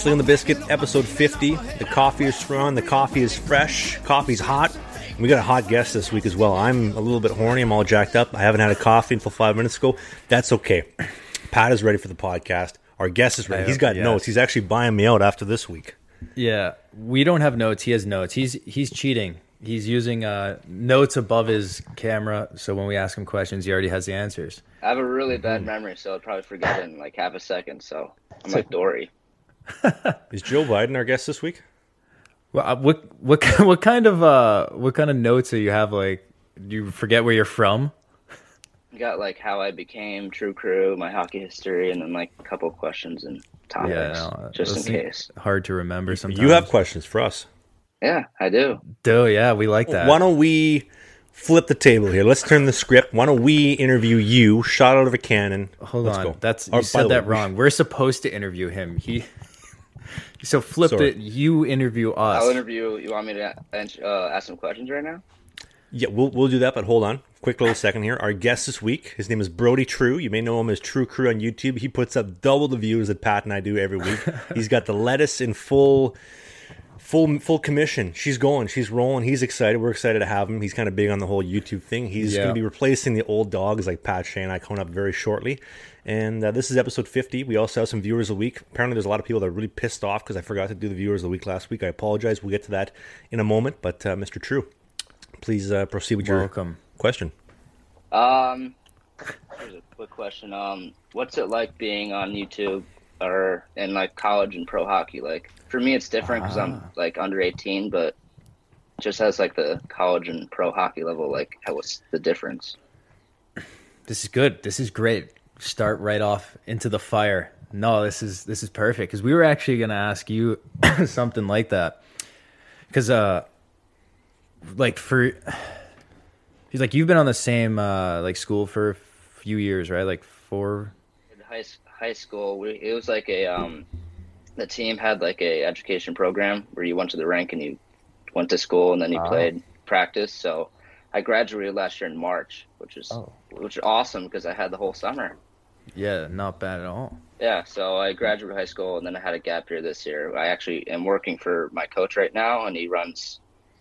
Sling the Biscuit, episode 50. The coffee is strong, the coffee is fresh, coffee's hot. We got a hot guest this week as well. I'm a little bit horny, I'm all jacked up. I haven't had a coffee until five minutes ago. That's okay. Pat is ready for the podcast. Our guest is ready. He's got yes. notes. He's actually buying me out after this week. Yeah, we don't have notes. He has notes. He's he's cheating. He's using uh, notes above his camera, so when we ask him questions, he already has the answers. I have a really Mm-hmm. bad memory, so I'd probably forget in like half a second. So I'm like Dory. Is Joe Biden our guest this week? Well, uh, what what what kind of uh what kind of notes do you have? Like, do you forget where you're from? Got like how I became True Crew, my hockey history, and then like a couple questions and topics, no, just in case. Hard to remember sometimes. You have questions for us. Yeah, I do. do yeah, we like that. Why don't we flip the table here? Let's turn the script. Why don't we interview you, shot out of a cannon? Hold Let's on, go. that's by you said that way, wrong. We're supposed to interview him. He so flip Sorry. it. You interview us. I'll interview. You want me to uh, ask some questions right now? Yeah, we'll we'll do that, but hold on. Quick little second here. Our guest this week, his name is Brody True. You may know him as True Crew on YouTube. He puts up double the views that Pat and I do every week. He's got the lettuce in full full full commission. She's going, she's rolling. He's excited. We're excited to have him. He's kind of big on the whole YouTube thing. He's Yeah. going to be replacing the old dogs like Pat Shea. and I coming up very shortly. And uh, this is episode 50. We also have some viewers a week. Apparently, there's a lot of people that are really pissed off because I forgot to do the viewers of the week last week. I apologize. We'll get to that in a moment. But uh, Mr. True, please uh, proceed with your Welcome. question. Um, here's a quick question. Um, what's it like being on YouTube or in like college and pro hockey? Like for me, it's different because Ah. I'm like under 18, but just as like the college and pro hockey level, like how what's the difference? This is good. This is great. Start right off into the fire. No, this is this is perfect because we were actually gonna ask you something like that. Because uh, like for he's like you've been on the same uh like school for a few years, right? Like four. High high school, we, it was like a um, the team had like a education program where you went to the rank and you went to school and then you Ah. played practice. So I graduated last year in March, which is Oh. which is awesome because I had the whole summer. Yeah, not bad at all. Yeah, so I graduated high school and then I had a gap year this year. I actually am working for my coach right now, and he runs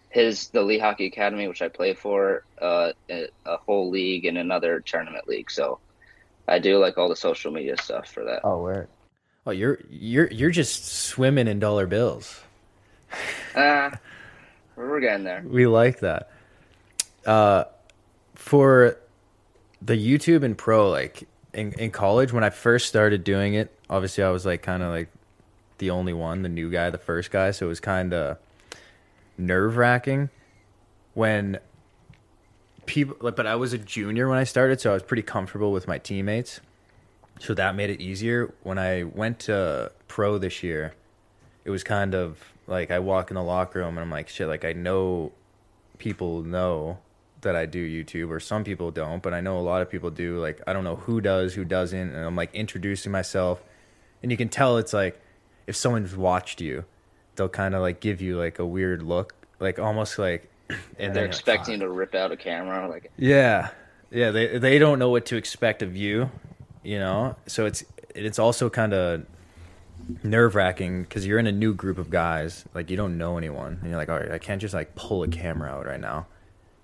his the Elite Hockey Academy, which I play for, uh, a whole league and another tournament league. So I do like all the social media stuff for that. Oh, where? Oh, you're you're you're just swimming in dollar bills. Ah, we're getting there. We like that. Uh, for the YouTube and pro, like in, in college, when I first started doing it, obviously I was like kind of like the only one, the new guy, the first guy. So it was kind of nerve wracking when people, like, but I was a junior when I started, so I was pretty comfortable with my teammates. So that made it easier. When I went to pro this year, it was kind of like I walk in the locker room and I'm like, shit, like I know people know that I do YouTube, or some people don't, but I know a lot of people do. Like, I don't know who does, who doesn't, and I'm like introducing myself, and you can tell it's like if someone's watched you, they'll kind of like give you like a weird look, like almost like, and They're like, expecting to rip out a camera. Like, Yeah, yeah. They they don't know what to expect of you, you know. So it's it's also kind of nerve wracking because you're in a new group of guys. Like you don't know anyone, and you're like, all right, I can't just like pull a camera out right now,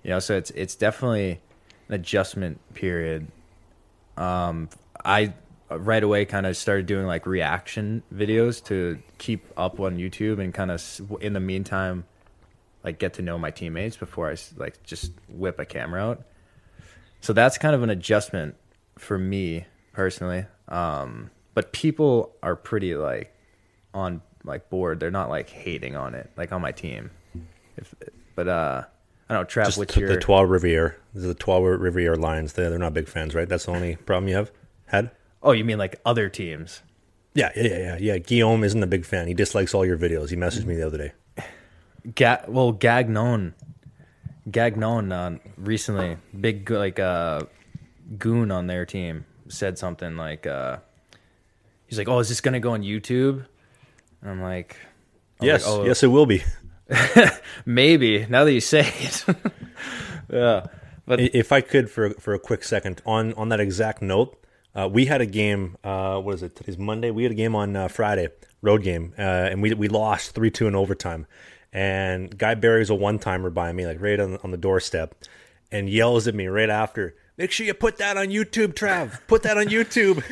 you know. So it's it's definitely an adjustment period. Um, I uh, right away kind of started doing like reaction videos to keep up on YouTube and kind of in the meantime like get to know my teammates before I like just whip a camera out. So that's kind of an adjustment for me personally. Um, but people are pretty like on like board. They're not like hating on it like on my team. If but uh, I don't know. Trav, Just what's t- your the Trois Riviere, the Trois Riviere Lions. They're, they're not big fans, right? That's the only problem you have had. oh? You mean like other teams? Yeah, yeah, yeah, yeah. yeah. Guillaume isn't a big fan. He dislikes all your videos. He messaged me the other day. Ga- well, Gagnon, Gagnon uh, recently, big like uh, goon on their team said something like, uh, he's like, "Oh, is this gonna go on YouTube?" And I'm like, I'm yes, like, oh, yes, it will be. maybe. Now that you say it, yeah. But If I could, for for a quick second, on on that exact note, uh, we had a game. Uh, what is it? Today's Monday. We had a game on uh, Friday. road game, uh, and we we lost three two in overtime. And Guy buries a one timer by me, like right on, on the doorstep, and yells at me right after. Make sure you put that on YouTube, Trav. Put that on YouTube.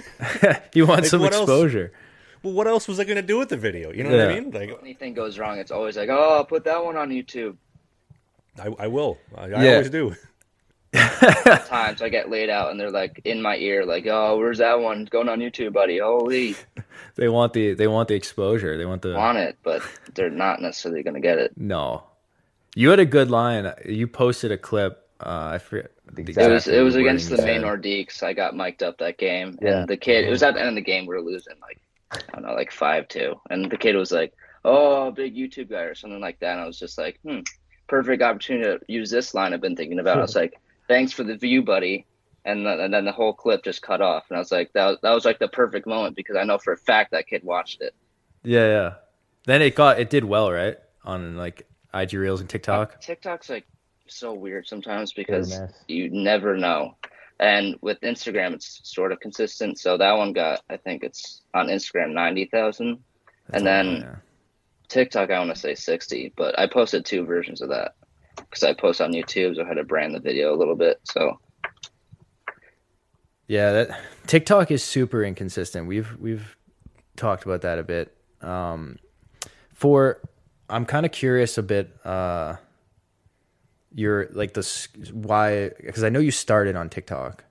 you want Like, some what else? exposure? well, what else was I going to do with the video? You know what I mean? Like, If anything goes wrong, it's always like, oh, I'll put that one on YouTube. I, I will. I, I always do. Times I get laid out and they're like in my ear, like, oh, where's that one It's going on YouTube, buddy? Holy, They want the they want the exposure. They want the want it, but they're not necessarily gonna get it. no. You had a good line. You posted a clip. Uh, I forget. the It was it was against the said. Maine Nordiques. I got mic'd up that game, Yeah. and the kid. It was at the end of the game. We were losing like I don't know, like five two, and the kid was like, "Oh, big YouTube guy" or something like that. And I was just like, "Hmm, perfect opportunity to use this line I've been thinking about." I was like, "Thanks for the view, buddy." And then, and then the whole clip just cut off, and I was like, "That was, that was like the perfect moment because I know for a fact that kid watched it." Yeah, yeah. Then it got it did well, right? On like IG Reels and TikTok. Uh, TikTok's like so weird sometimes because you never know. And with Instagram, it's sort of consistent. So that one got, I think it's on Instagram ninety thousand, and then Yeah. TikTok I want to say sixty. But I posted two versions of that because I post on YouTube, so I had to brand the video a little bit. So Yeah, that TikTok is super inconsistent. We've we've talked about that a bit. Um, for I'm kind of curious a bit. Uh, you're like this why because I know you started on TikTok.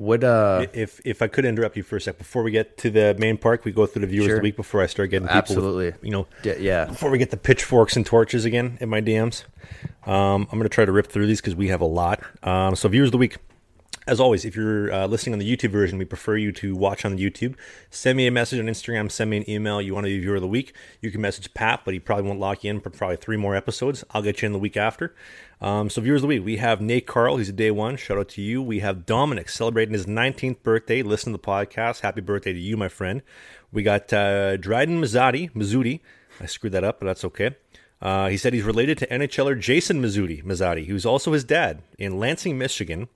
What uh if if I could interrupt you for a sec before we get to the main park, we go through the viewers of Sure. the week before I start getting people with- Absolutely. you know, d- yeah before we get the pitchforks and torches again in my DMs. Um, I'm going to try to rip through these because we have a lot. Um, so, viewers of the week. As always, if you're uh, listening on the YouTube version, we prefer you to watch on the YouTube. Send me a message on Instagram, send me an email. You want to be viewer of the week, you can message Pat, but he probably won't lock you in for probably three more episodes. I'll get you in the week after. Um, so, viewers of the week, we have Nate Carl. He's a day one. Shout out to you. We have Dominic celebrating his 19th birthday. Listen to the podcast. Happy birthday to you, my friend. We got uh, Dryden Mazzotti, Mazzuti. I screwed that up, but that's okay. Uh, he said he's related to NHLer Jason Mazzuti, Mazzotti, who's also his dad in Lansing, Michigan.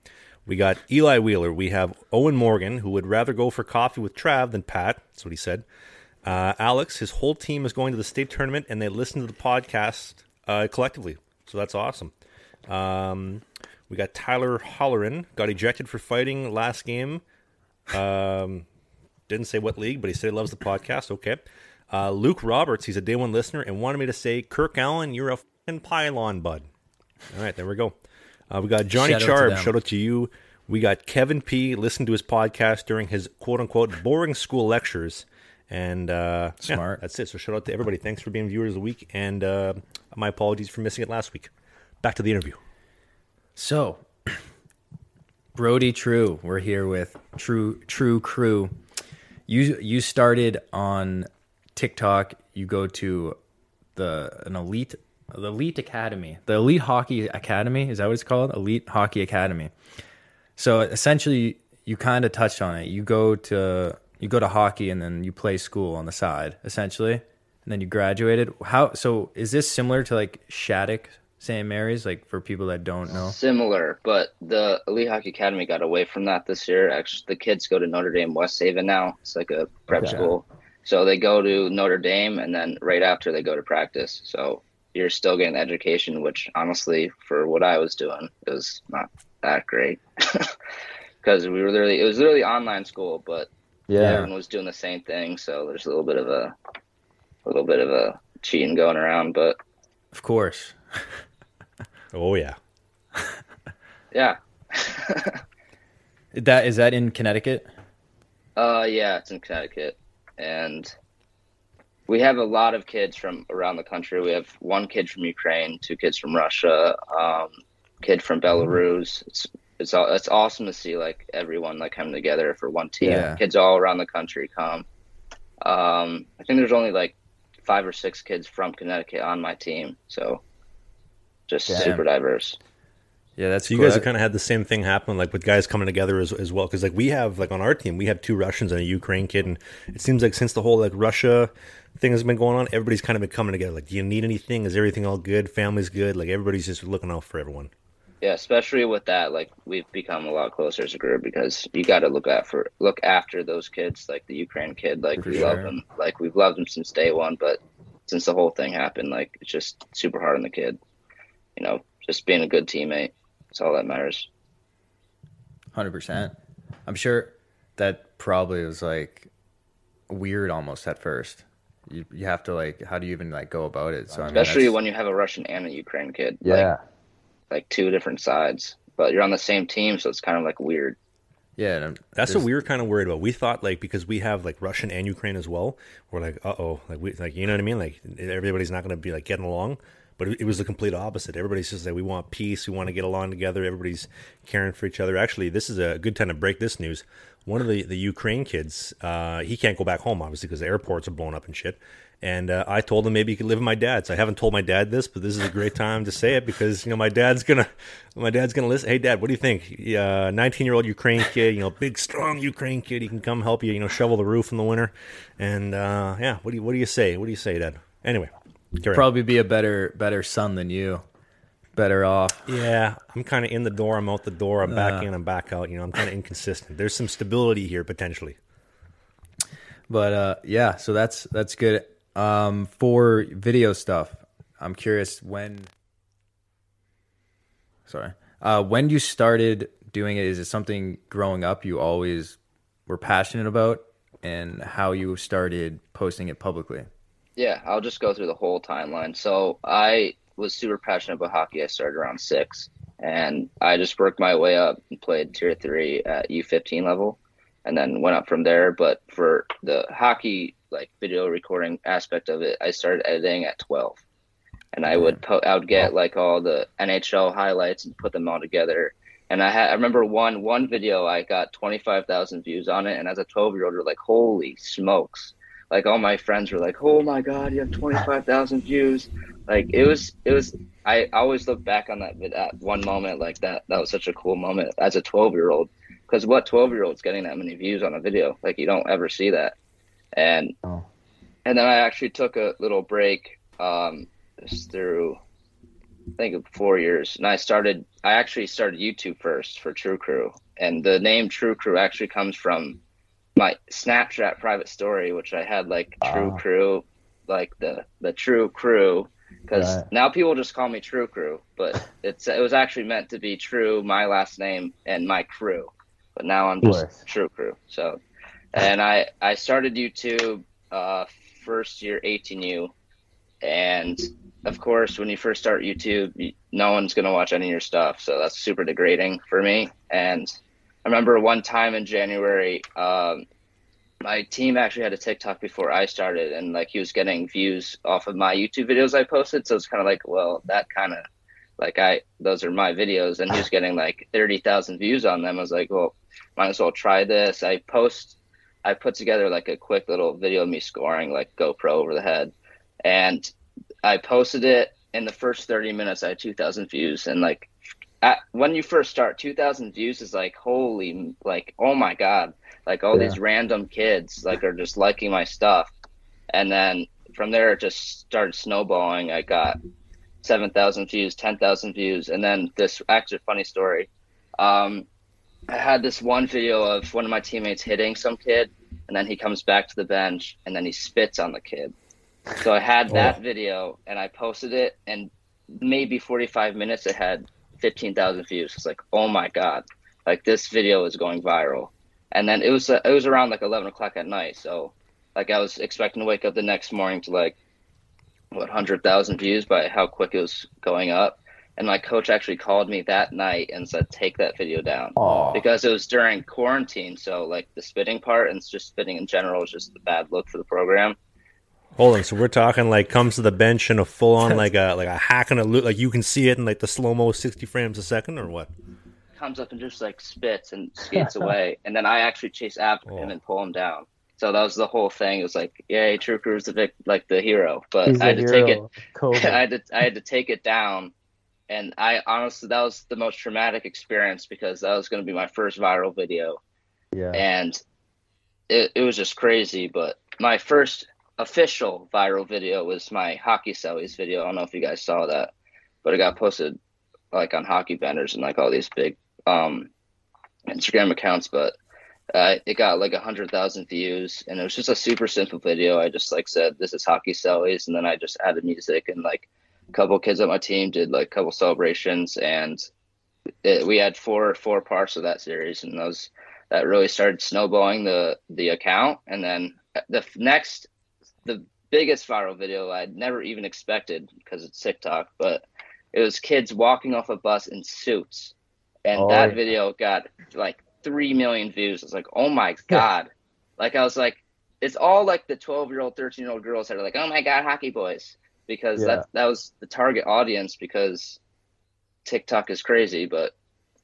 We got Eli Wheeler. We have Owen Morgan, who would rather go for coffee with Trav than Pat. That's what he said. Uh, Alex, his whole team is going to the state tournament, and they listen to the podcast uh, collectively. So that's awesome. Um, we got Tyler Holleran, got ejected for fighting last game. Um, didn't say what league, but he said he loves the podcast. Okay. Uh, Luke Roberts, he's a day one listener, and wanted me to say, Kirk Allen, you're a pylon, bud. All right, there we go. Uh, we got Johnny Shout Charb. them. Shout out to you. We got Kevin P. Listened to his podcast during his quote unquote boring school lectures. And uh, yeah, Smart. that's it. So shout out to everybody. Thanks for being viewers of the week. And uh, my apologies for missing it last week. Back to the interview. So, Brody True, we're here with True True Crew. You you started on TikTok. You go to the an elite the elite academy, the elite hockey academy. Is that what it's called? Elite hockey academy. So essentially, you kind of touched on it. You go to you go to hockey and then you play school on the side, essentially, and then you graduated. How so? Is this similar to like Shattuck St. Mary's? Like for people that don't know. similar, but the Elite Hockey Academy got away from that this year. Actually, the kids go to Notre Dame West Haven now. It's like a prep Okay. school. So they go to Notre Dame, and then right after they go to practice. So you're still getting education, which honestly, for what I was doing, it was not that great. Because we were literally, it was literally online school, but yeah, everyone was doing the same thing. So there's a little bit of a, a little bit of a cheating going around. But Of course. Oh, yeah. yeah, That is that in Connecticut? Uh, yeah, it's in Connecticut, and we have a lot of kids from around the country. We have one kid from Ukraine, two kids from Russia, um, kid from Belarus. It's it's all it's awesome to see like everyone like come together for one team. Yeah. Kids all around the country come. Um, I think there's only like five or six kids from Connecticut on my team, so just Damn. super diverse. Yeah, that's So you cool. guys have kind of had the same thing happen, like with guys coming together as, as well. Because like we have, like on our team, we have two Russians and a Ukraine kid, and it seems like since the whole like Russia thing has been going on, everybody's kind of been coming together. Like, do you need anything? Is everything all good? Family's good? Like everybody's just looking out for everyone. Yeah, especially with that, like we've become a lot closer as a group because you got to look out for look after those kids, like the Ukraine kid. Like For we sure. love them, like we've loved them since day one. But since the whole thing happened, like it's just super hard on the kid. You know, just being a good teammate. That's all that matters. Hundred percent. I'm sure that probably was like weird almost at first. You you have to like how do you even like go about it? So I mean, Especially that's- when you have a Russian and a Ukraine kid. Yeah. like two different sides, but you're on the same team, so it's kind of like weird. yeah, and That's there's- what we were kind of worried about. We thought like because we have like Russian and Ukraine as well, we're like, uh oh, like we like you know what I mean? Like everybody's not going to be like getting along. But it, was the complete opposite. Everybody's just like, we want peace, we want to get along together. Everybody's caring for each other. Actually, this is a good time to break this news. One of the the Ukraine kids, uh, he can't go back home obviously because the airports are blown up and shit. And uh, I told him maybe he could live with my dad. So I haven't told my dad this, but this is a great time to say it because you know my dad's gonna my dad's gonna listen. Hey, dad, what do you think? Nineteen year old Ukraine kid, you know, big strong Ukraine kid. He can come help you, you know, shovel the roof in the winter. And uh, yeah, what do you what do you say? What do you say, dad? Anyway, on. probably be a better better son than you. Better off. Yeah, I'm kind of in the door. I'm out the door. I'm back Uh. in. I'm back out. You know, I'm kind of inconsistent. There's some stability here potentially. But uh, yeah, so that's that's good. Um, for video stuff, I'm curious when. Sorry, uh, when you started doing it, is it something growing up you always were passionate about, and how you started posting it publicly? Yeah, I'll just go through the whole timeline. So I was super passionate about hockey. I started around six, and I just worked my way up and played tier three at U15 level, and then went up from there. But for the hockey like video recording aspect of it, I started editing at 12, and I would po- I would get like all the NHL highlights and put them all together. And I had I remember one one video I got 25,000 views on it, and as a 12 year old, you're like, holy smokes! Like all my friends were like, "Oh my god, you have 25,000 views." Like it was it was I always look back on that vid- at one moment like that that was such a cool moment as a 12-year-old cuz what 12-year-old's getting that many views on a video? Like you don't ever see that. And Oh. and then I actually took a little break um through I think 4 years and I started I actually started YouTube first for True Crew. And the name True Crew actually comes from my Snapchat private story, which I had like True Ah. Crew, like the the True Crew, because Right. now people just call me True Crew, but it's it was actually meant to be True, my last name, and my crew, but now I'm just. True Crew. So, and I I started YouTube uh, first year 18U, and of course when you first start YouTube, no one's gonna watch any of your stuff, so that's super degrading for me. And I remember one time in January, um, my team actually had a TikTok before I started, and like he was getting views off of my YouTube videos I posted. So it's kind of like, well, that kind of like I those are my videos, and he was getting like thirty thousand views on them. I was like, well, might as well try this. I post, I put together like a quick little video of me scoring like GoPro over the head, and I posted it. In the first thirty minutes, I had two thousand views, and like at, when you first start, 2,000 views is like, holy, like, oh my God. Like, all Yeah. these random kids, like, are just liking my stuff. And then from there, it just started snowballing. I got 7,000 views, 10,000 views. And then this actually funny story. Um, I had this one video of one of my teammates hitting some kid, and then he comes back to the bench, and then he spits on the kid. So I had that video, and I posted it, and maybe 45 minutes it had 15,000 views. It's like, oh my god, like this video is going viral. And then it was uh, it was around like 11 o'clock at night, so like I was expecting to wake up the next morning to like what 100,000 views by how quick it was going up. And my coach actually called me that night and said, take that video down Aw. because it was during quarantine. So like the spitting part and just spitting in general is just a bad look for the program. Hold on, so we're talking like comes to the bench in a full on like a like a hack and a loop, like you can see it in like the slow mo sixty frames a second or what? comes up and just like spits and skates away, and then I actually chase after him Oh. and pull him down. So that was the whole thing. It was like, yay, True Crew's the vic- like the hero, but He's I had the to take it. COVID. I had to I had to take it down, and I honestly that was the most traumatic experience because that was going to be my first viral video, yeah. and it it was just crazy. But my first official viral video was my hockey sellies video. I don't know if you guys saw that, but it got posted like on Hockey Benders and like all these big um, Instagram accounts, but uh, it got like a hundred thousand views, and it was just a super simple video. I just like said, "This is hockey sellies," and then I just added music, and like a couple kids on my team did like a couple celebrations, and it, we had four four parts of that series, and those that really started snowballing the the account, and then the next the biggest viral video I'd never even expected because it's TikTok, but it was kids walking off a bus in suits, and Oh, that yeah. video got like three million views. I was like, oh my god! like I was like, it's all like the twelve year old, thirteen year old girls that are like, oh my god, hockey boys, because Yeah. that that was the target audience because TikTok is crazy, but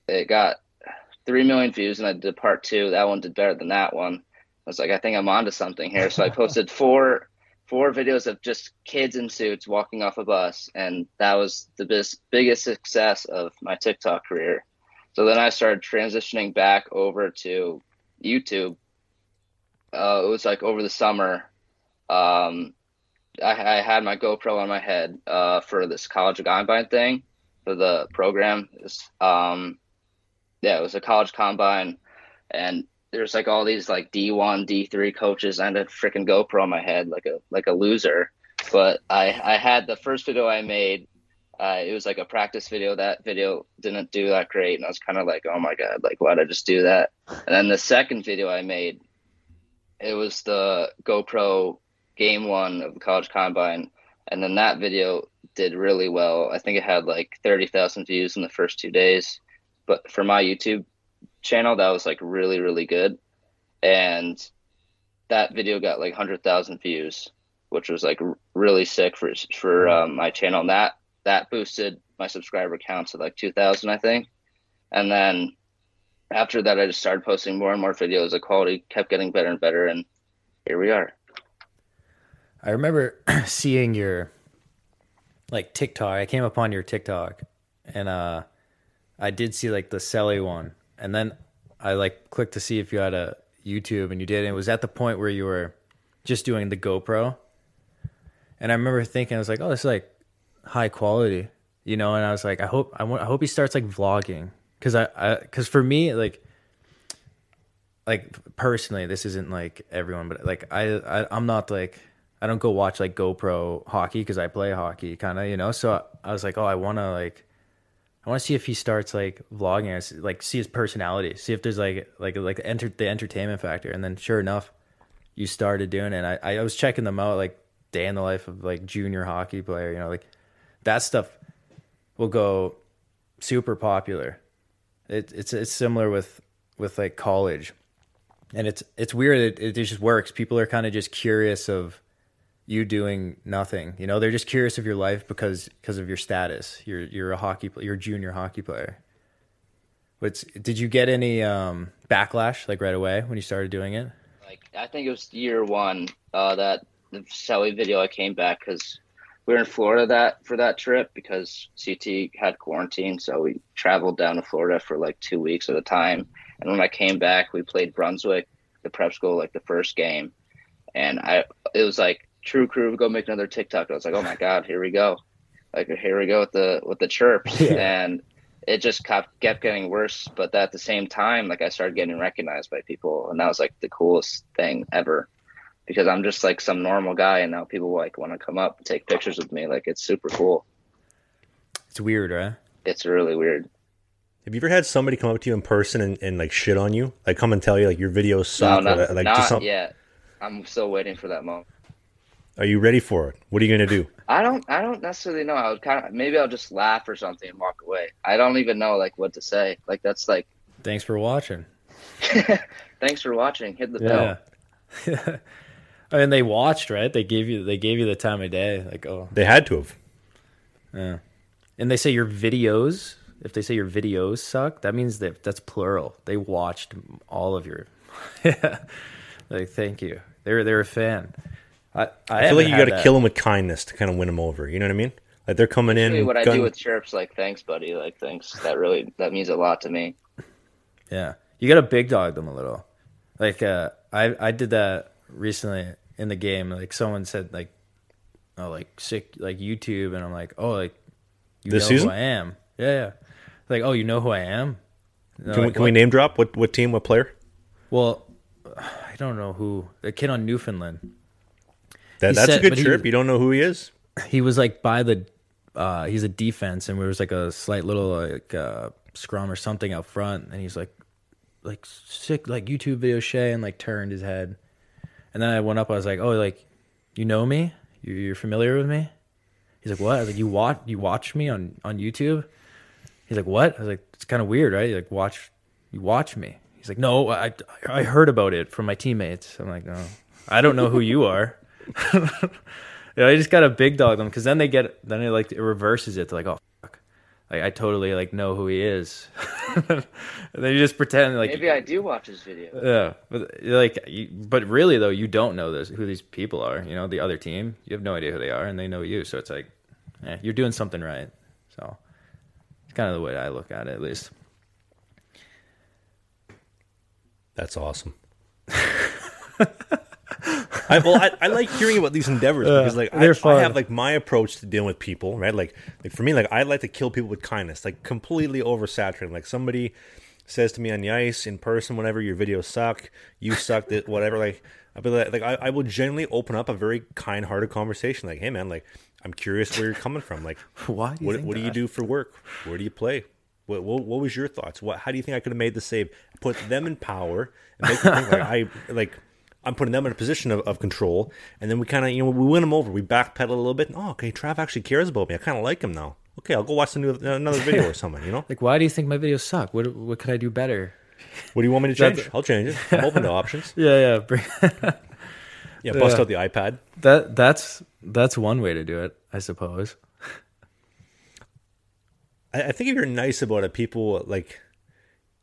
it got three million views, and I did part two. That one did better than that one. I was like, I think I'm onto something here. So I posted four four videos of just kids in suits walking off a bus, and that was the bis- biggest success of my TikTok career. So then I started transitioning back over to YouTube. Uh, it was like over the summer. Um, I, I had my GoPro on my head uh, for this college combine thing for the program. It's, um, yeah, it was a college combine, and there's like all these like D1, D3 coaches. Had a freaking GoPro on my head like a like a loser. But I I had the first video I made. Uh, it was like a practice video. That video didn't do that great, and I was kind of like, oh my god, like why'd I just do that? And then the second video I made, it was the GoPro game one of the college combine, and then that video did really well. I think it had like thirty thousand views in the first two days. But for my YouTube channel, that was like really really good, and that video got like hundred thousand views, which was like really sick for for um, my channel. And that that boosted my subscriber count to like two thousand, I think. And then after that, I just started posting more and more videos. The quality kept getting better and better, and here we are. I remember seeing your like TikTok. I came upon your TikTok and uh I did see like the Selly one. And then I like clicked to see if you had a YouTube and you did. And it was at the point where you were just doing the GoPro. And I remember thinking I was like, "Oh, this is like high quality." You know, and I was like, "I hope I, want, I hope he starts like vlogging." Cuz I, cuz for me like like personally this isn't like everyone but like I, I i'm not like i don't go watch like gopro hockey because i play hockey kind of you know so I, I was like oh i want to like i want to see if he starts like vlogging us like see his personality see if there's like like like enter, the entertainment factor. And then sure enough you started doing it. And I, I was checking them out like day in the life of like junior hockey player you know like that stuff will go super popular. It, it's it's similar with with like college. And it's it's weird it, it just works. People are kind of just curious of you doing nothing you know? They're just curious of your life because because of your status. You're you're a hockey you're a junior hockey player. But did you get any um backlash like right away when you started doing it? Like I think it was year one uh, that the Selly video I came back because we were in Florida that for that trip because CT had quarantine, so we traveled down to Florida for like two weeks at a time. And when I came back, we played Brunswick, the prep school, like the first game, and I it was like True Crew go make another TikTok. I was like, oh my god, here we go, like here we go with the with the chirps, Yeah. and it just kept kept getting worse. But at the same time, like I started getting recognized by people, and that was like the coolest thing ever. Because I'm just like some normal guy, and now people like want to come up and take pictures with me. Like it's super cool. it's weird right It's really weird. Have you ever had somebody come up to you in person and, and like shit on you? Like come and tell you like your videos No, suck not, or like not something yet. I'm still waiting for that moment. Are you ready for it? What are you gonna do? I don't. I don't necessarily know. I would kind of maybe I'll just laugh or something and walk away. I don't even know like what to say. Like that's like. thanks for watching Thanks for watching. Hit the bell. yeah I mean, they watched, right? They gave you, they gave you the time of day. Like, oh, They had to have. Yeah. And they say your videos, if they say your videos suck, that means that that's plural. They watched all of your Yeah. Like thank you. They're they're a fan. I I, I feel like you got got to kill them with kindness to kind of win them over. You know what I mean? Like they're coming in. Usually what I do with chirps, like thanks, buddy. Like thanks. That really that means a lot to me. Yeah. You got to big dog them a little. Like uh I I did that recently in the game. Like someone said like oh like sick like YouTube and I'm like, "Oh, like you This know season? who I am." Yeah, yeah. Like, oh, you know who I am? And they're Can, we, can we name drop what what team, what player? Well, I don't know who. The kid on Newfoundland. That, that's said- a good trip. he- You don't know who he is. He was like by the. Uh, he's a defense, and there was like a slight little like uh, scrum or something out front, and he's like, like sick like YouTube video Shay, and like turned his head, and then I went up. I was like, oh, like, you know me? You, you're familiar with me? He's like, what? I was like, you watch you watch me on on YouTube? He's like, what? I was like, it's kind of weird, right? He's like, watch you watch me? He's like, no, I I heard about it from my teammates. I'm like, no, I don't know who you are. Yeah, I just gotta big dog them because then they get then it like it reverses it to like oh fuck, like I totally like know who he is. and then you just pretend like Maybe I do watch his video. yeah, but like you, but really though you don't know this who these people are. You know the other team, you have no idea who they are, and they know you. So it's like, eh, you're doing something right. So it's kind of the way I look at it, at least. That's awesome. I, well, I, I like hearing about these endeavors because, like, I, I have like my approach to dealing with people, right? Like, like for me, like I like to kill people with kindness, like completely oversaturated. Like somebody says to me on the ice in person, whenever your videos suck, you sucked it, whatever. Like, I'll be like, like I, I will genuinely open up a very kind-hearted conversation. Like, hey, man, like I'm curious where you're coming from. Like, Why what, what do you do for work? Where do you play? What, what, what was your thoughts? What how do you think I could have made the save? Put them in power and make them think like I like I'm putting them in a position of, of control, and then we kind of you know we win them over. We backpedal a little bit. And, oh, okay, Trav actually cares about me. I kind of like him now. Okay, I'll go watch the new, uh, another video or something. You know, Like, why do you think my videos suck? What what could I do better? what do you want me to change? I'll change it. I'm open to options. Yeah, yeah. Bring, Yeah, bust Yeah. out the iPad. that that's that's one way to do it, I suppose. I, I think if you're nice about it, people like,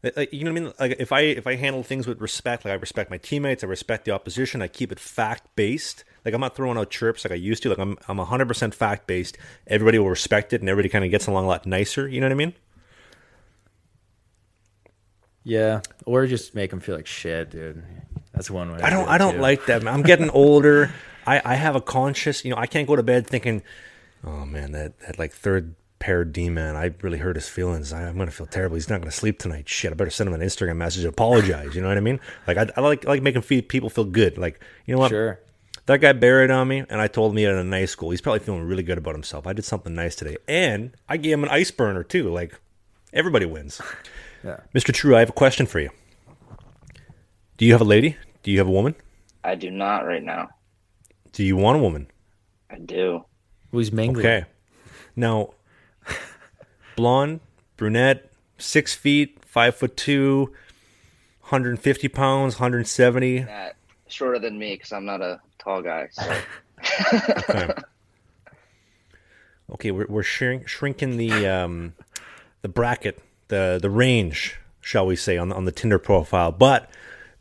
like you know what I mean. Like if I if I handle things with respect, like I respect my teammates, I respect the opposition, I keep it fact based. Like I'm not throwing out chirps like I used to. Like I'm I'm 100 percent fact based. Everybody will respect it, and everybody kind of gets along a lot nicer. You know what I mean? Yeah, or just make them feel like shit, dude. That's one way. I do don't it, I don't too. like that. Man. I'm getting older. I I have a conscious. You know, I can't go to bed thinking, oh man, that that like third pair D man, I really hurt his feelings. I, I'm gonna feel terrible. He's not gonna sleep tonight. Shit, I better send him an Instagram message. Apologize. You know what I mean? Like I, I like I like making fe- people feel good. Like you know what? Sure. That guy buried on me, and I told him he had a nice school. He's probably feeling really good about himself. I did something nice today, and I gave him an ice burner too. Like everybody wins. Yeah. Mr. True, I have a question for you. Do you have a lady? Do you have a woman? I do not right now. Do you want a woman? I do. Who's mangling? Okay. Now, blonde, brunette, six feet, five foot two, 150 pounds, 170. That shorter than me because I'm not a tall guy. So Okay. Okay, we're we're shrink, shrinking the um, the bracket, the the range, shall we say, on the, on the Tinder profile. But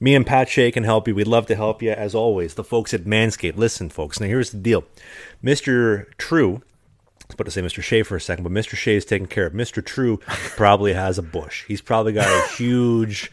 me and Pat Shea can help you. We'd love to help you as always. The folks at Manscaped. Listen, folks. Now here's the deal, Mister True. I was about to say Mr. Shea for a second, but Mr. Shea is taken care of. Mr. True probably has a bush. He's probably got a huge,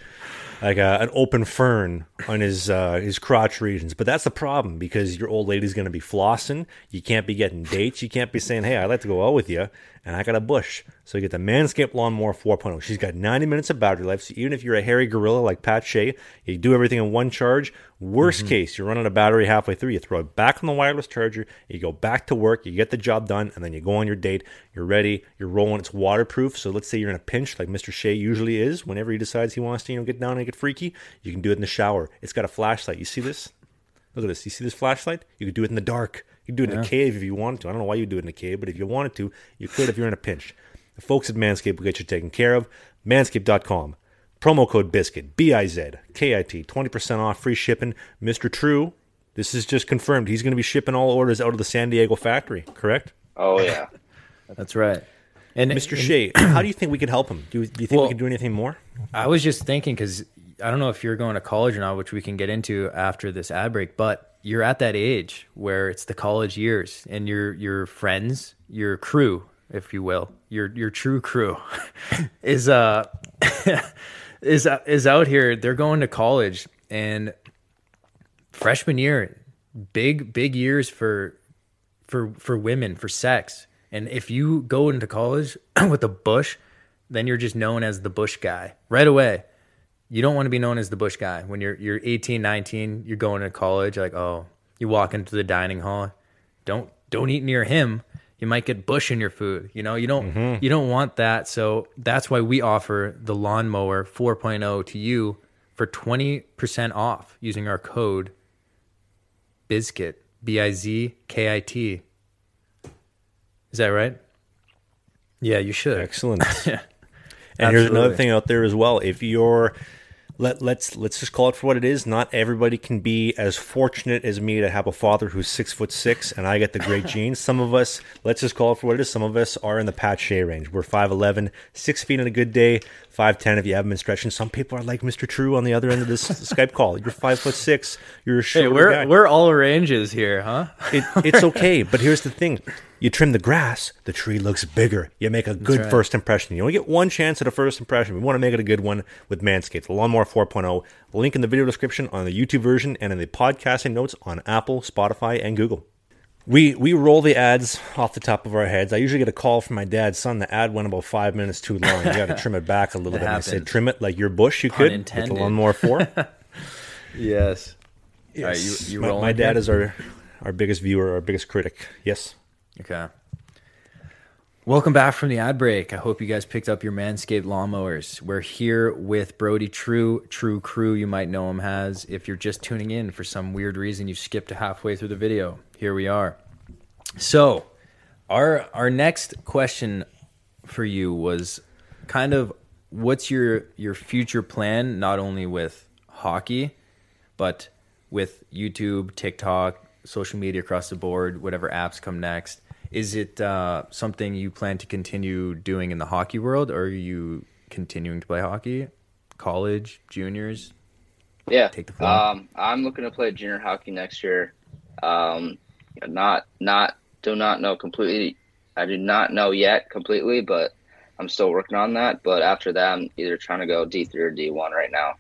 like a, an open fern on his uh, his crotch regions. But that's the problem because your old lady's going to be flossing. You can't be getting dates. You can't be saying, "Hey, I'd like to go out with you," and I got a bush. So you get the Manscaped Lawnmower 4.0. She's got 90 minutes of battery life. So even if you're a hairy gorilla like Pat Shea, you do everything in one charge. Worst mm-hmm. case, you're running a battery halfway through. You throw it back on the wireless charger. You go back to work. You get the job done, and then you go on your date. You're ready. You're rolling. It's waterproof. So let's say you're in a pinch, like Mr. Shea usually is. Whenever he decides he wants to, you know, get down and get freaky, you can do it in the shower. It's got a flashlight. You see this? Look at this. You see this flashlight? You could do it in the dark. You could do it in a cave if you want to. I don't know why you do it in a cave, but if you wanted to, you could if you're in a pinch. The folks at Manscaped will get you taken care of. Manscaped.com. Promo code BIZKIT, B I Z K I T, 20% off, free shipping. Mr. True, this is just confirmed. He's going to be shipping all orders out of the San Diego factory, correct? oh yeah. That's right. And Mr. Shea, how do you think we could help him? Do, you- do you think Well- we could do anything more? I was just thinking because I don't know if you're going to college or not, which we can get into after this ad break, but you're at that age where it's the college years and your your friends, your crew, if you will, your your true crew is uh is is out here. They're going to college and freshman year, big big years for for for women for sex And if you go into college with a bush, then you're just known as the bush guy right away. You don't want to be known as the bush guy. When you're you're 18, 19, you're going to college like, "Oh, you walk into the dining hall, don't don't eat near him. You might get bush in your food. You know, you don't mm-hmm. you don't want that. So that's why we offer the lawnmower 4.0 to you for 20% off using our code BIZKIT, B I Z K I T. Is that right? Yeah, you should. Excellent. And here's another thing out there as well. If you're let let's let's just call it for what it is. Not everybody can be as fortunate as me to have a father who's six foot six and I get the great genes. Some of us, let's just call it for what it is. Some of us are in the Pat Shea range. We're 5'11", six feet on a good day, five ten if you haven't been stretching. Some people are like Mr. True on the other end of this Skype call. You're five foot six. You're a Hey, short we're guy. we're all ranges here, huh? It, it's okay, but here's the thing: you trim the grass, the tree looks bigger. You make a good right. first impression. You only get one chance at a first impression. We want to make it a good one with Manscaped, the Lawnmower 4.0. Link in the video description on the YouTube version and in the podcasting notes on Apple, Spotify, and Google. We we roll the ads off the top of our heads. I usually get a call from my dad, son. The ad went about five minutes too long. You got to trim it back a little bit. And I said, trim it like your bush. You could with the intended. Lawnmower 4. Yes. All right, you, Yes. you my, my dad is our our biggest viewer, our biggest critic. Yes. Okay. Welcome back from the ad break. I hope you guys picked up your Manscaped lawnmowers. We're here with Brody True, True Crew, you might know him as. If you're just tuning in for some weird reason, you skipped halfway through the video. Here we are. So, our our next question for you was kind of what's your your future plan not only with hockey but with YouTube, TikTok, social media across the board, whatever apps come next, is it uh, something you plan to continue doing in the hockey world, or are you continuing to play hockey, college, juniors? Yeah. Take the floor. Um, I'm looking to play junior hockey next year. Um, not not do not know completely. I do not know yet completely, but I'm still working on that. But after that, I'm either trying to go D3 or D1 right now,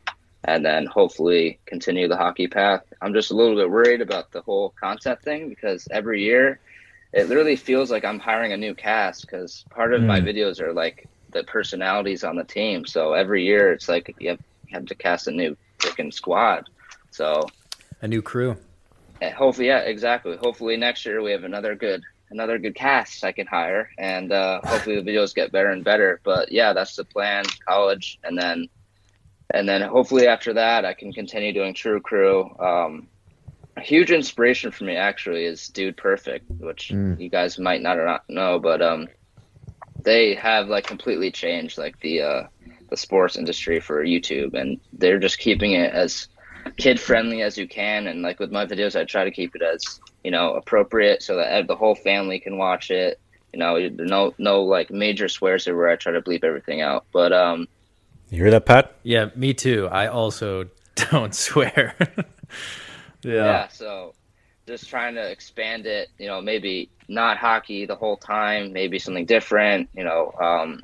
and then hopefully continue the hockey path. I'm just a little bit worried about the whole content thing because every year it literally feels like I'm hiring a new cast because part of my videos are like the personalities on the team. So every year it's like you have, you have to cast a new freaking squad. So A new crew. hopefully, yeah, exactly. Hopefully next year we have another good another good cast I can hire, and uh, hopefully the videos get better and better. But yeah, that's the plan. College, and then and then hopefully after that I can continue doing True Crew. Um, a huge inspiration for me actually is Dude Perfect, which you guys might not or not know, but um, they have like completely changed like the uh, the sports industry for YouTube, and they're just keeping it as kid friendly as you can. And like with my videos, I try to keep it as you know appropriate so that the whole family can watch it. You know, no no like major swears where I try to bleep everything out. But um, You hear that, Pat? Yeah, me too. I also don't swear. yeah. so just trying to expand it. You know, maybe not hockey the whole time. Maybe something different. You know, um,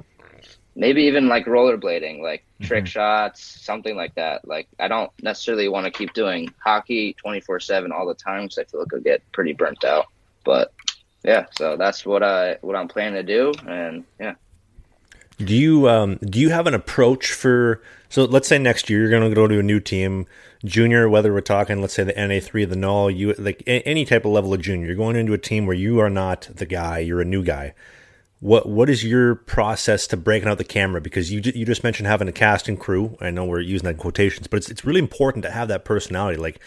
maybe even like rollerblading, like trick shots, something like that. Like I don't necessarily want to keep doing hockey twenty four seven all the time because I feel like I'll get pretty burnt out. But yeah, so that's what I what I'm planning to do, and yeah. Do you um, do you have an approach for? So let's say next year you're going to go to a new team, junior. Whether we're talking, let's say the NA three, the null, you like any type of level of junior. You're going into a team where you are not the guy. You're a new guy. What what is your process to breaking out the camera? Because you you just mentioned having a casting crew. I know we're using that in quotations, but it's it's really important to have that personality. Like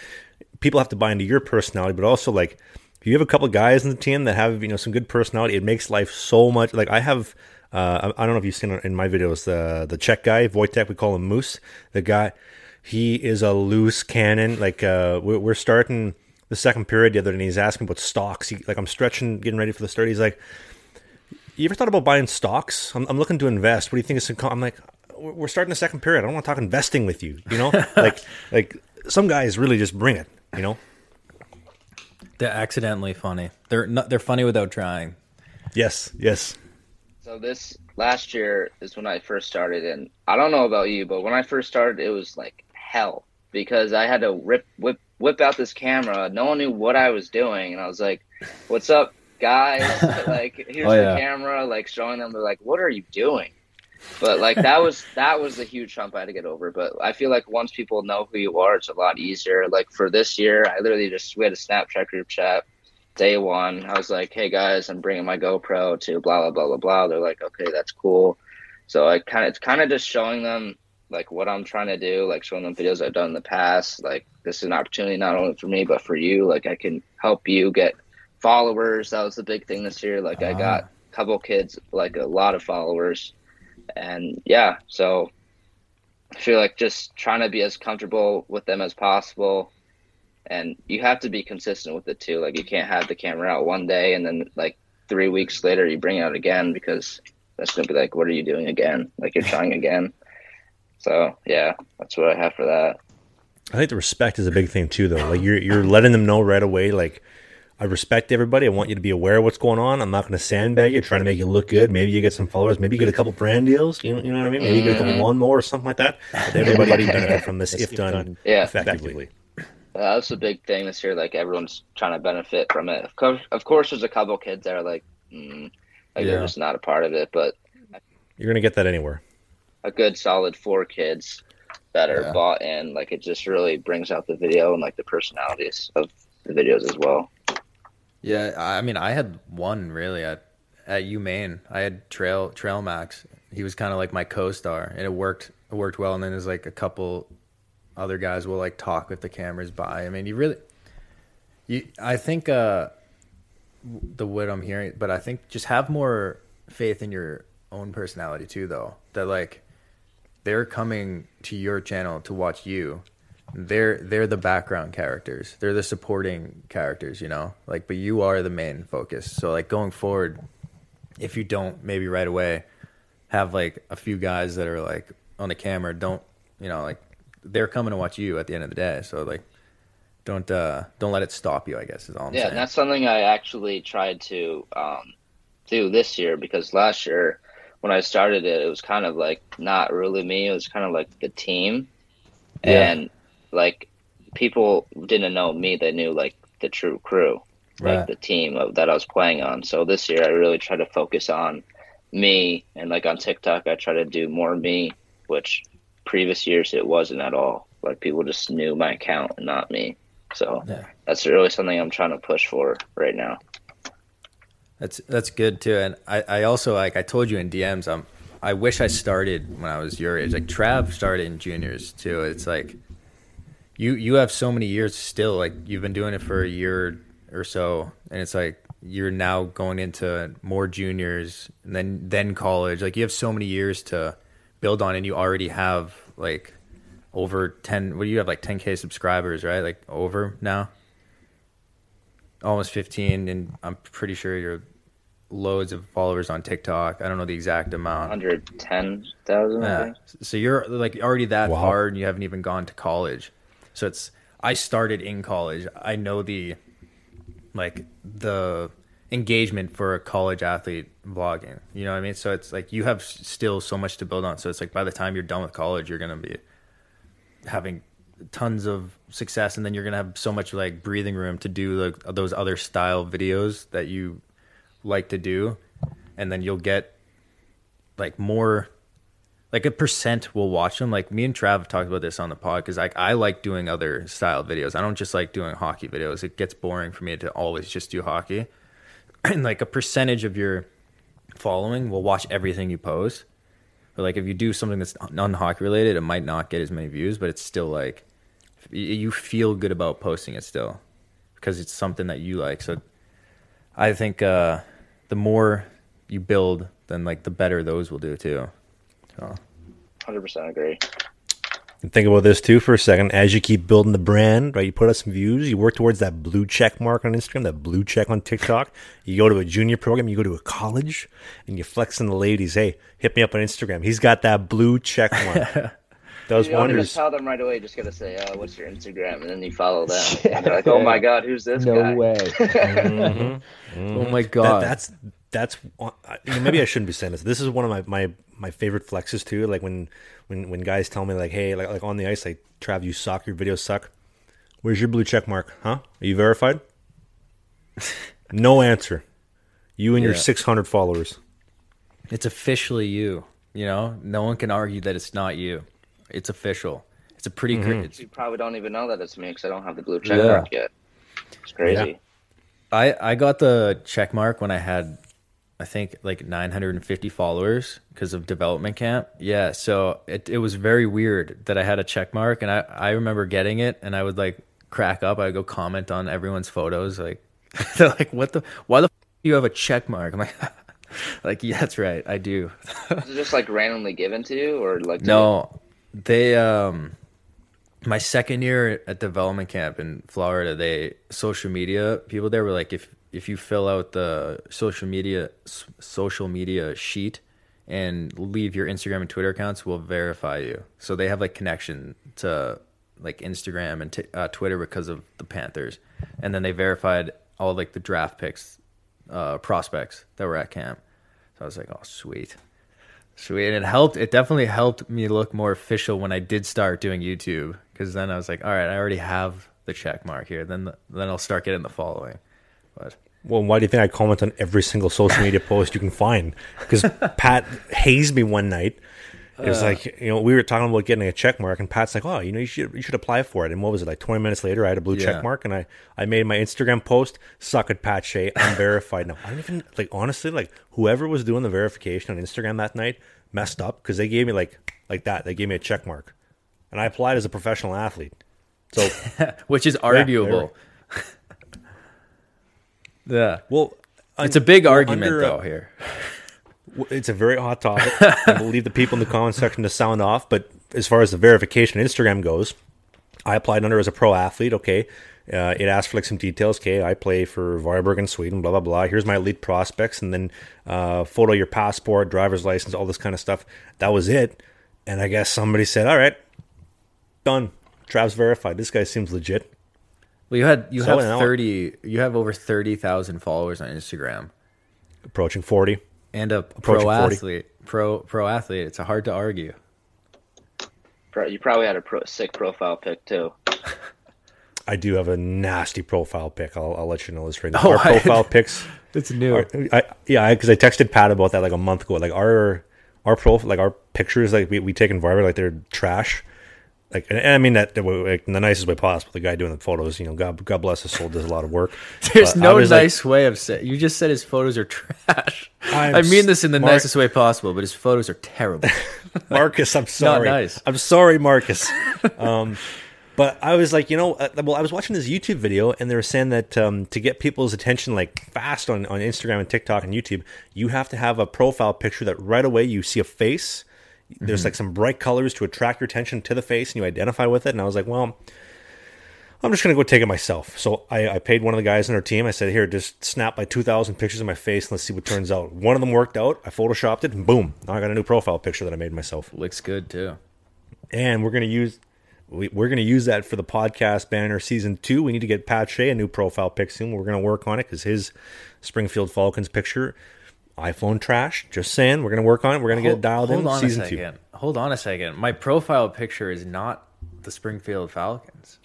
people have to buy into your personality, but also like if you have a couple guys in the team that have you know some good personality, it makes life so much. Like I have, uh, I I don't know if you've seen in my videos the the Czech guy Wojtek, we call him Moose. The guy, he is a loose cannon. Like uh, we're, we're starting the second period the other day, and he's asking about stocks. He, like I'm stretching, getting ready for the start. He's like, "You ever thought about buying stocks? I'm, I'm looking to invest. What do you think? It's I'm like, we're we're starting the second period. I don't want to talk investing with you. You know, like like some guys really just bring it. You know." they're accidentally funny. They're not, they're funny without trying. Yes, yes. So this last year is when I first started, and I don't know about you, but when I first started, it was like hell because I had to rip whip whip out this camera. No one knew what I was doing, and I was like, "What's up, guys, like here's Oh, yeah. the camera, like showing them. They're like, what are you doing? But like that was that was a huge hump I had to get over. But I feel like once people know who you are, it's a lot easier. Like for this year, I literally just we had a Snapchat group chat. Day one, I was like, "Hey guys, I'm bringing my GoPro to blah blah blah blah blah." They're like, "Okay, that's cool." So I kind of it's kind of just showing them like what I'm trying to do, like showing them videos I've done in the past. Like this is an opportunity not only for me but for you. Like I can help you get followers. That was the big thing this year. Like I Ah. got a couple kids, like a lot of followers, and yeah. So I feel like just trying to be as comfortable with them as possible. And you have to be consistent with it too. Like you can't have the camera out one day and then like three weeks later you bring it out again because that's gonna be like, what are you doing again? Like you're trying again. So yeah, that's what I have for that. I think the respect is a big thing too, though. Like you're you're letting them know right away, like I respect everybody. I want you to be aware of what's going on. I'm not going to sandbag you, trying to make you look good. Maybe you get some followers. Maybe you get a couple brand deals. You know, you know what I mean? Maybe you get a couple lawnmower or something like that. But everybody benefit from this if done Yeah. effectively. Uh, that's a big thing this year. Like everyone's trying to benefit from it. Of course, of course, there's a couple kids that are like, mm, like Yeah. they're just not a part of it. But You're going to get that anywhere. a good solid four kids that are Yeah. bought in, like it just really brings out the video and like the personalities of the videos as well. Yeah, I I mean, I had one really at at UMaine. I had Trail Trail Max. He was kind of like my co-star, and it worked. It worked well. And then there's like a couple other guys will like talk with the cameras by. I mean, you really, you. I think uh, the what I'm hearing, but I think just have more faith in your own personality too, though. That like they're coming to your channel to watch you they're they're the background characters they're the supporting characters you know like but you are the main focus so like going forward if you don't maybe right away have like a few guys that are like on the camera don't you know like they're coming to watch you at the end of the day so like don't uh don't let it stop you i guess is all i'm yeah, saying and that's something I actually tried to um, do this year because last year when I started it, it was kind of like not really me. It was kind of like the team, Yeah. and like people didn't know me. They knew like the true crew, like Right. the team of, that I was playing on. So this year, I really try to focus on me, and like on TikTok, I try to do more me, which previous years it wasn't at all. Like people just knew my account and not me. So Yeah. that's really something I'm trying to push for right now. That's that's good too. And I, I also like I told you in DMs, um I wish I started when I was your age. Like Trav started in juniors too. It's like you you have so many years still. Like you've been doing it for a year or so, and it's like you're now going into more juniors and then then college. Like you have so many years to build on, and you already have like over ten. What do you have like ten k subscribers, right? Like over now, almost fifteen, and I'm pretty sure you're loads of followers on TikTok. I don't know the exact amount. 110,000, I Yeah. So you're like already that Wow. far and you haven't even gone to college. So it's I started in college. I know the like the engagement for a college athlete vlogging. You know what I mean? So it's like you have still so much to build on. So it's like by the time you're done with college, you're going to be having tons of success and then you're going to have so much like breathing room to do like those other style videos that you like to do and then you'll get like more like a percent will watch them. Like me and Trav have talked about this on the pod because like I like doing other style videos. I don't just like doing hockey videos. It gets boring for me to always just do hockey. And like a percentage of your following will watch everything you post. But like if you do something that's non hockey related, it might not get as many views, but it's still like you feel good about posting it still because it's something that you like. So I think uh, the more you build, then like the better those will do too. So 100% agree. And think about this too for a second. As you keep building the brand, right? You put up some views, you work towards that blue check mark on Instagram, that blue check on TikTok. You go to a junior program, you go to a college, and you flex on the ladies. Hey, hit me up on Instagram. He's got that blue check mark. Does You don't tell them right away. Just gotta say, uh, "What's your Instagram?" and then you follow them. And they're like, "Oh my god, who's this no guy?" way. oh my That, god, that's that's one- I- you know, maybe I shouldn't be saying this. This is one of my, my my favorite flexes too. Like when when when guys tell me like, hey, like like on the ice, like Trav, you suck. Your videos suck. Where's your blue check mark? Huh? Are you verified? no answer. You and your 600 followers. It's officially you. You know, no one can argue that it's not you. It's official. It's a pretty Mm-hmm. great. You probably don't even know that it's me because I don't have the blue check Yeah. mark yet. It's crazy. Yeah. I I got the check mark when I had, I think like 950 followers because of development camp. Yeah, so it it was very weird that I had a check mark, and I I remember getting it, and I would like crack up. I would go comment on everyone's photos, like they're like, "What the? Why the f- do you have a check mark?" I'm like, like yeah, that's right, I do. Is it just like randomly given to you, or like No, they um my second year at development camp in Florida, they social media people there were like if if you fill out the social media s- social media sheet and leave your Instagram and Twitter accounts, we'll verify you. So they have like connection to like Instagram and t- uh, Twitter because of the Panthers, and then they verified all like the draft picks, uh, prospects that were at camp. So I was like, oh sweet. Sweet. And it helped. It definitely helped me look more official when I did start doing YouTube. Because then I was like, all right, I already have the check mark here. Then then I'll start getting the following. But Well, why do you think I comment on every single social media post you can find? Because Pat hazed me one night. It was uh. like you know we were talking about getting a check mark, and Pat's like, "Oh, you know you should you should apply for it." And what was it like? Twenty minutes later, I had a blue Yeah. check mark, and I I made my Instagram post. Suck it, Pat Shea. I'm verified now. I don't even like honestly like whoever was doing the verification on Instagram that night messed up because they gave me like like that. They gave me a check mark, and I applied as a professional athlete. So which is arguable. Yeah. Well, It's a big well, argument under, though here. It's a very hot topic. I will leave the people in the comment section to sound off. But as far as the verification on Instagram goes, I applied under as a pro athlete. Okay. Uh, it asked for like some details. Okay, I play for Varberg in Sweden. Blah blah blah. Here's my elite prospects, and then uh, photo your passport, driver's license, all this kind of stuff. That was it. And I guess somebody said, "All right, done. Trav's verified. This guy seems legit." Well, you had you So have thirty. You have over thirty thousand followers on Instagram, Approaching forty. and a Approaching pro 40. athlete. Pro pro athlete. It's hard to argue. Pro- You probably had a pro- sick profile pic too. I do have a nasty profile pic. I'll, I'll let you know this right now. Oh, Our I- profile pics. It's new. Our- I, yeah, because I, texted Pat about that like a month ago. Like our our profile, like our pictures, like we, we take in Varberg, like they're trash. Like, and, and I mean that like, in the nicest way possible. The guy doing the photos, you know, God, God bless his soul, does a lot of work. There's no was like- nice way of saying. You just said his photos are trash. I'm I mean this in the nicest way possible, but his photos are terrible. Marcus, I'm sorry. nice. I'm sorry, Marcus. um, but I was like, you know, uh, well, I was watching this YouTube video, and they were saying that um, to get people's attention like fast on, on Instagram and TikTok and YouTube, you have to have a profile picture that right away you see a face. There's mm-hmm. like some bright colors to attract your attention to the face, and you identify with it. And I was like, well, I'm just gonna go take it myself. So I, I paid one of the guys on our team. I said, here, just snap like 2,000 pictures of my face, and let's see what turns out. One of them worked out. I photoshopped it, and boom, now I got a new profile picture that I made myself Looks good too. and we're gonna use we, we're gonna use that for the podcast banner season two. We need to get Pat Shea a new profile pic soon. We're gonna work on it because his Springfield Falcons picture iPhone trash. Just saying, we're gonna work on it. We're gonna get it dialed in on season a two. second. Hold on a second. My profile picture is not the Springfield Falcons.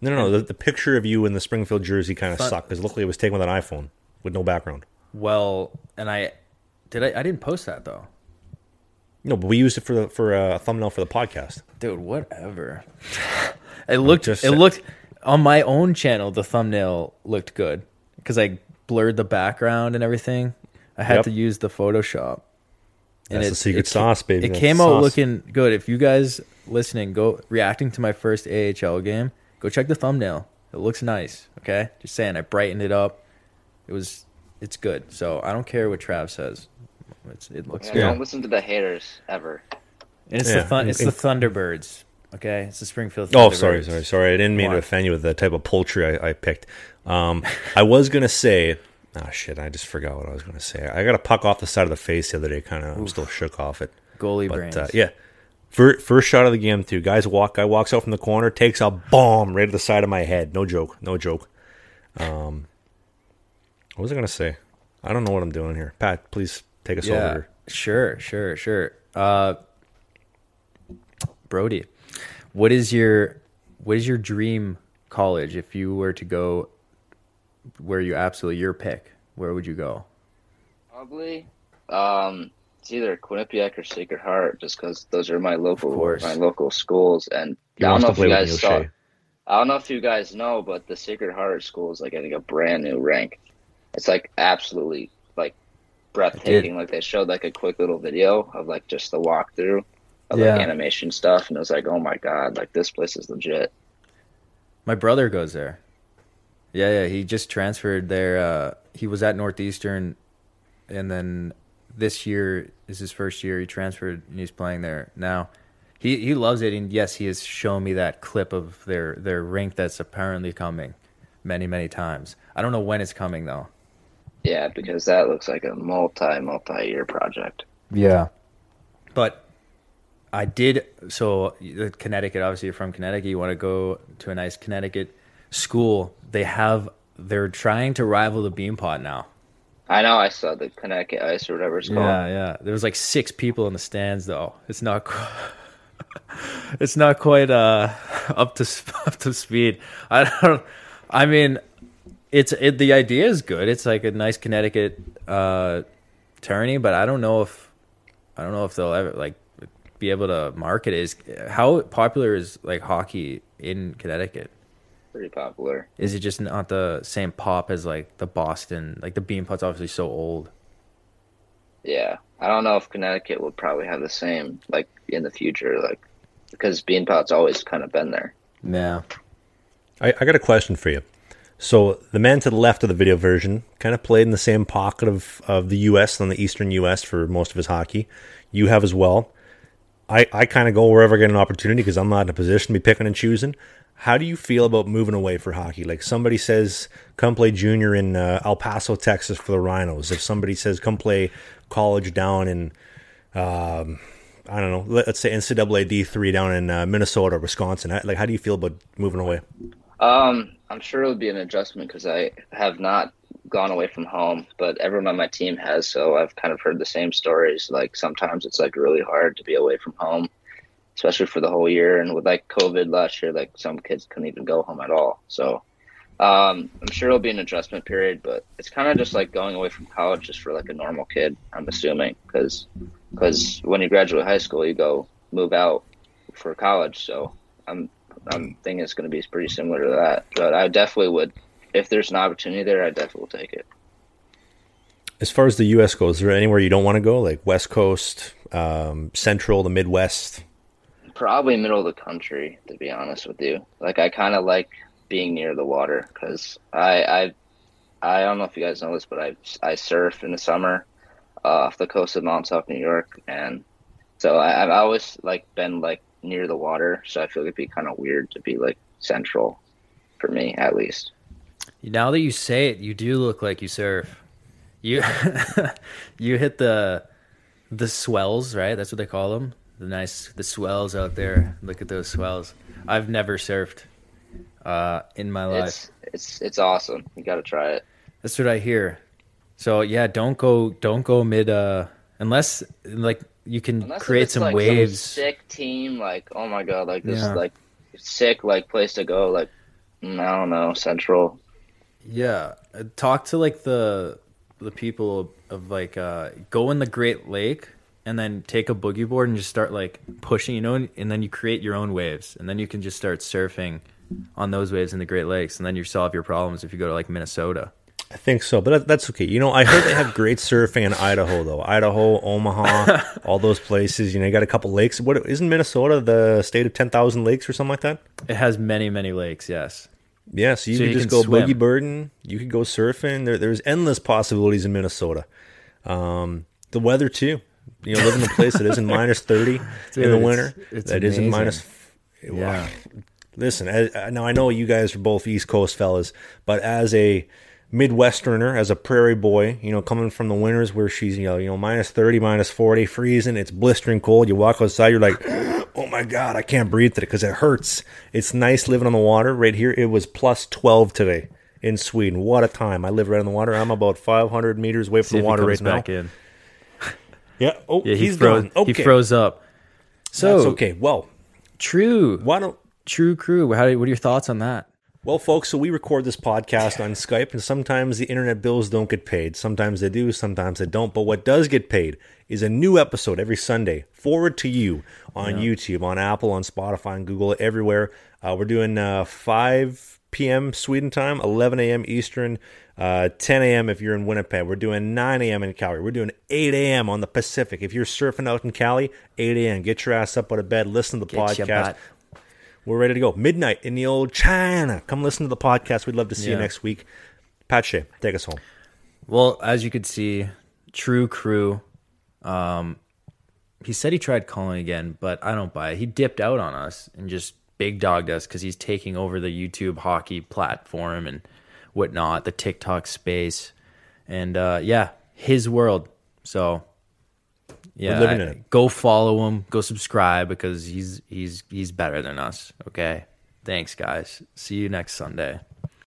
No, no, no. The, the picture of you in the Springfield jersey kind of Fun- sucked because luckily it was taken with an iPhone with no background. Well, and I did I I didn't post that though. No, but we used it for the for a thumbnail for the podcast. Dude, whatever. it looked Just it looked on my own channel the thumbnail looked good cuz I blurred the background and everything. I had Yep. to use the Photoshop. That's the secret ca- sauce, baby. It That's came out sauce. looking good. If you guys listening go reacting to my first AHL game, go check the thumbnail. It looks nice, okay? Just saying I brightened it up. It was it's good. So I don't care what Trav says. It's, it looks Yeah, good. Don't listen to the haters ever. And it's Yeah, the thun- it's the Thunderbirds. Okay, it's the Springfield. Oh, sorry, sorry, sorry. I didn't mean to Why? offend you with the type of poultry I, I picked. Um, I was gonna say, oh shit, I just forgot what I was gonna say. I got a puck off the side of the face the other day. Kind of, I'm still shook off it. Goalie But brains. uh, yeah, first, first shot of the game too. Guys walk, guy walks out from the corner, takes a bomb right to the side of my head. No joke, no joke. Um, what was I gonna say? I don't know what I'm doing here. Pat, please take us yeah, over. Sure, sure, sure. Uh, Brody, what is your what is your dream college if you were to go where you absolutely your pick? Where would you go? Probably. Um, it's either Quinnipiac or Sacred Heart, just because those are my local my local schools. And He I don't know if you guys saw. I don't know if you guys know, but the Sacred Heart school is like getting a brand new rank. It's like absolutely like breathtaking. Like they showed like a quick little video of like just the walkthrough of Yeah. like animation stuff, and it was like, oh my god, like this place is legit. My brother goes there. Yeah, yeah. He just transferred there. Uh, he was at Northeastern, and then this year is his first year. He transferred and he's playing there now. He he loves it, and yes, he has shown me that clip of their their rink that's apparently coming, many many times. I don't know when it's coming though. Yeah, because that looks like a multi multi year project. Yeah. But I did so uh, Connecticut obviously you're from Connecticut you want to go to a nice Connecticut school they have they're trying to rival the Beanpot now. I know I saw the Connecticut Ice or whatever it's called. Yeah, yeah. There was like 6 people in the stands though. It's not It's not quite uh up to up to speed. I don't I mean it's it, the idea is good. It's like a nice Connecticut uh tourney, but I don't know if I don't know if they'll ever like be able to market it. Is how popular is like hockey in Connecticut? Pretty popular. Is it just not the same pop as like the Boston? Like the Beanpot's obviously so old. Yeah, I don't know if Connecticut will probably have the same like in the future, like because Beanpot's always kind of been there. Yeah. I, I got a question for you. So the man to the left of the video version kind of played in the same pocket of, of the U.S. and the Eastern U.S. for most of his hockey. You have as well. I, I kind of go wherever I get an opportunity because I'm not in a position to be picking and choosing. How do you feel about moving away for hockey? Like somebody says, come play junior in uh, El Paso, Texas for the Rhinos. If somebody says, come play college down in, um, I don't know, let- let's say NCAA D3 down in uh, Minnesota Wisconsin. Like, how do you feel about moving away? Um, I'm sure it'll be an adjustment because I have not gone away from home, but everyone on my team has. So I've kind of heard the same stories. Like sometimes it's like really hard to be away from home, especially for the whole year. And with like COVID last year, like some kids couldn't even go home at all. So um, I'm sure it'll be an adjustment period, but it's kind of just like going away from college just for like a normal kid. I'm assuming because because when you graduate high school, you go move out for college. So I'm I'm thinking it's going to be pretty similar to that. But I definitely would, if there's an opportunity there, I definitely will take it. As far as the U.S. goes, is there anywhere you don't want to go, like West Coast, um, Central, the Midwest? Probably middle of the country, to be honest with you. Like I kind of like being near the water because I, I I don't know if you guys know this, but I I surf in the summer uh, off the coast of Montauk, New York, and so I, I've always like been like near the water. So I feel like it'd be kind of weird to be like central for me, at least. Now that you say it, you do look like you surf. You you hit the the swells, right? That's what they call them. The nice the swells out there. Look at those swells. I've never surfed uh, in my life. It's it's it's awesome. You got to try it. That's what I hear. So yeah, don't go don't go mid uh unless like you can Unless create some like, waves. sick team, like oh my god, like this Yeah. like sick like place to go. Like mm, I don't know, central. Yeah, talk to like the the people of like uh go in the Great Lake and then take a boogie board and just start like pushing, you know, and, and then you create your own waves and then you can just start surfing on those waves in the Great Lakes and then you solve your problems if you go to like Minnesota. I think so, but that's okay. You know, I heard they have great surfing in Idaho, though. Idaho, Omaha, all those places. You know, you got a couple lakes. What isn't Minnesota the state of ten thousand lakes or something like that? It has many many lakes, yes. Yeah, so you So could you just go swim. boogie birding. You could go surfing. There, there's endless possibilities in Minnesota. Um, the weather too. You know, live in a place that isn't minus thirty in the winter. it's that isn't amazing. minus. Yeah. Listen, as, uh, now I know you guys are both East Coast fellas, but as a Midwesterner, as a prairie boy, you know, coming from the winters where she's you know, you know, minus thirty, minus forty, freezing, it's blistering cold. You walk outside, you're like, oh my god, I can't breathe today because it hurts. It's nice living on the water. Right here, it was plus twelve today in Sweden. What a time! I live right on the water. I'm about five hundred meters away from the he water right now. back in. Yeah. Oh, Yeah, he he's froze. gone. Okay. He froze up. So That's okay. Well, true, why don't true crew. How? What are your thoughts on that? Well, folks, so we record this podcast on Skype, and sometimes the internet bills don't get paid. Sometimes they do, sometimes they don't. But what does get paid is a new episode every Sunday forward to you on YouTube, on Apple, on Spotify, on Google, everywhere. Uh, we're doing uh, 5 p.m. Sweden time, 11 a.m. Eastern, uh, 10 a.m. if you're in Winnipeg. We're doing 9 a.m. in Calgary. We're doing 8 a.m. on the Pacific. If you're surfing out in Cali, 8 a.m. Get your ass up out of bed, listen to the Get podcast. We're ready to go. Midnight in the old China. Come listen to the podcast. We'd love to see you next week. Pat Shea, take us home. Well, as you could see, True Crew. Um, he said he tried calling again, but I don't buy it. He dipped out on us and just big dogged us because he's taking over the YouTube hockey platform and whatnot, the TikTok space, and uh, yeah, his world. So yeah, I- go follow him, go subscribe because he's he's he's better than us. Okay, thanks guys. See you next Sunday.